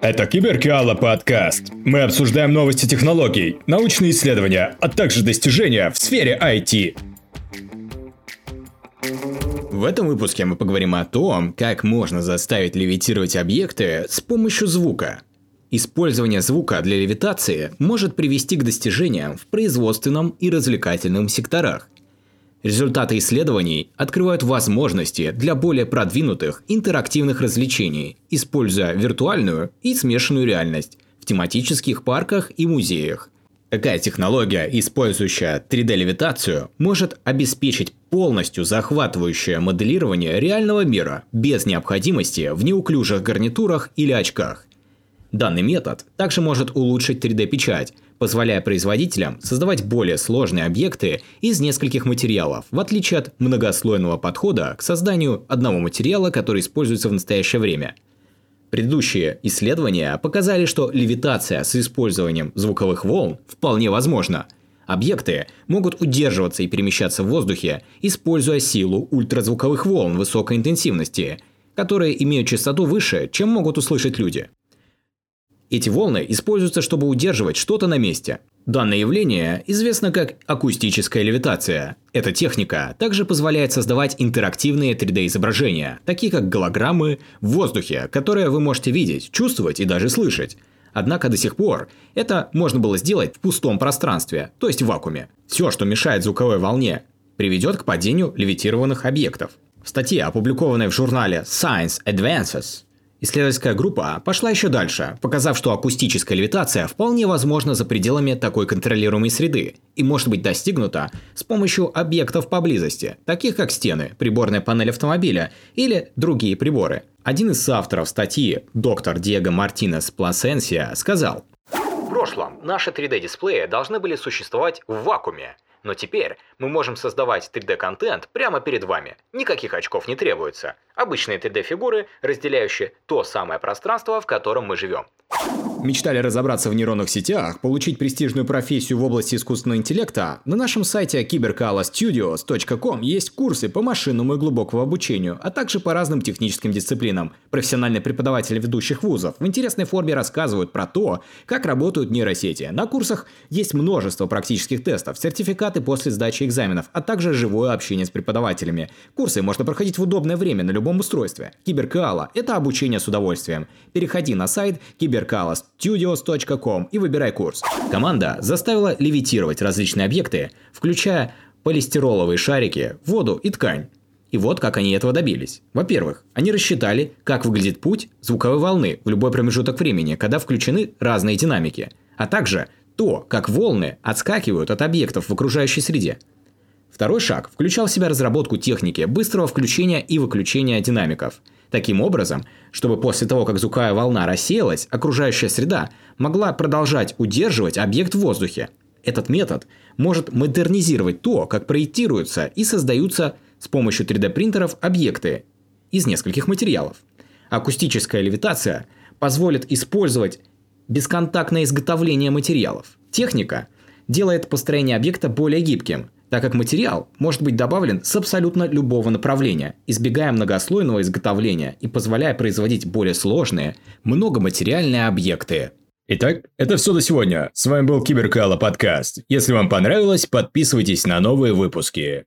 Это Киберкиала подкаст. Мы обсуждаем новости технологий, научные исследования, а также достижения в сфере IT. В этом выпуске мы поговорим о том, как можно заставить левитировать объекты с помощью звука. Использование звука для левитации может привести к достижениям в производственном и развлекательном секторах. Результаты исследований открывают возможности для более продвинутых интерактивных развлечений, используя виртуальную и смешанную реальность в тематических парках и музеях. Такая технология, использующая 3D-левитацию, может обеспечить полностью захватывающее моделирование реального мира без необходимости в неуклюжих гарнитурах или очках. Данный метод также может улучшить 3D-печать, позволяя производителям создавать более сложные объекты из нескольких материалов, в отличие от многослойного подхода к созданию одного материала, который используется в настоящее время. Предыдущие исследования показали, что левитация с использованием звуковых волн вполне возможна. Объекты могут удерживаться и перемещаться в воздухе, используя силу ультразвуковых волн высокой интенсивности, которые имеют частоту выше, чем могут услышать люди. Эти волны используются, чтобы удерживать что-то на месте. Данное явление известно как акустическая левитация. Эта техника также позволяет создавать интерактивные 3D-изображения, такие как голограммы в воздухе, которые вы можете видеть, чувствовать и даже слышать. Однако до сих пор это можно было сделать в пустом пространстве, то есть в вакууме. Все, что мешает звуковой волне, приведет к падению левитированных объектов. В статье, опубликованной в журнале Science Advances, Исследовательская группа пошла еще дальше, показав, что акустическая левитация вполне возможна за пределами такой контролируемой среды и может быть достигнута с помощью объектов поблизости, таких как стены, приборная панель автомобиля или другие приборы. Один из авторов статьи, доктор Диего Мартинес Пласенсия, сказал, в прошлом наши 3D-дисплеи должны были существовать в вакууме, но теперь мы можем создавать 3D-контент прямо перед вами. Никаких очков не требуется. Обычные 3D-фигуры, разделяющие то самое пространство, в котором мы живем. Мечтали разобраться в нейронных сетях, получить престижную профессию в области искусственного интеллекта? На нашем сайте cybercalastudios.com есть курсы по машинному и глубокому обучению, а также по разным техническим дисциплинам. Профессиональные преподаватели ведущих вузов в интересной форме рассказывают про то, как работают нейросети. На курсах есть множество практических тестов, сертификаты после сдачи экзаменов, а также живое общение с преподавателями. Курсы можно проходить в удобное время на любом устройстве. Киберкала – это обучение с удовольствием. Переходи на сайт cybercalastudios.com studios.com и выбирай курс. Команда заставила левитировать различные объекты, включая полистироловые шарики, воду и ткань. И вот как они этого добились. Во-первых, они рассчитали, как выглядит путь звуковой волны в любой промежуток времени, когда включены разные динамики, а также то, как волны отскакивают от объектов в окружающей среде. Второй шаг включал в себя разработку техники быстрого включения и выключения динамиков – Таким образом, чтобы после того, как звуковая волна рассеялась, окружающая среда могла продолжать удерживать объект в воздухе. Этот метод может модернизировать то, как проектируются и создаются с помощью 3D-принтеров объекты из нескольких материалов. Акустическая левитация позволит использовать бесконтактное изготовление материалов. Техника делает построение объекта более гибким – так как материал может быть добавлен с абсолютно любого направления, избегая многослойного изготовления и позволяя производить более сложные, многоматериальные объекты. Итак, это все до сегодня. С вами был Киберкала подкаст. Если вам понравилось, подписывайтесь на новые выпуски.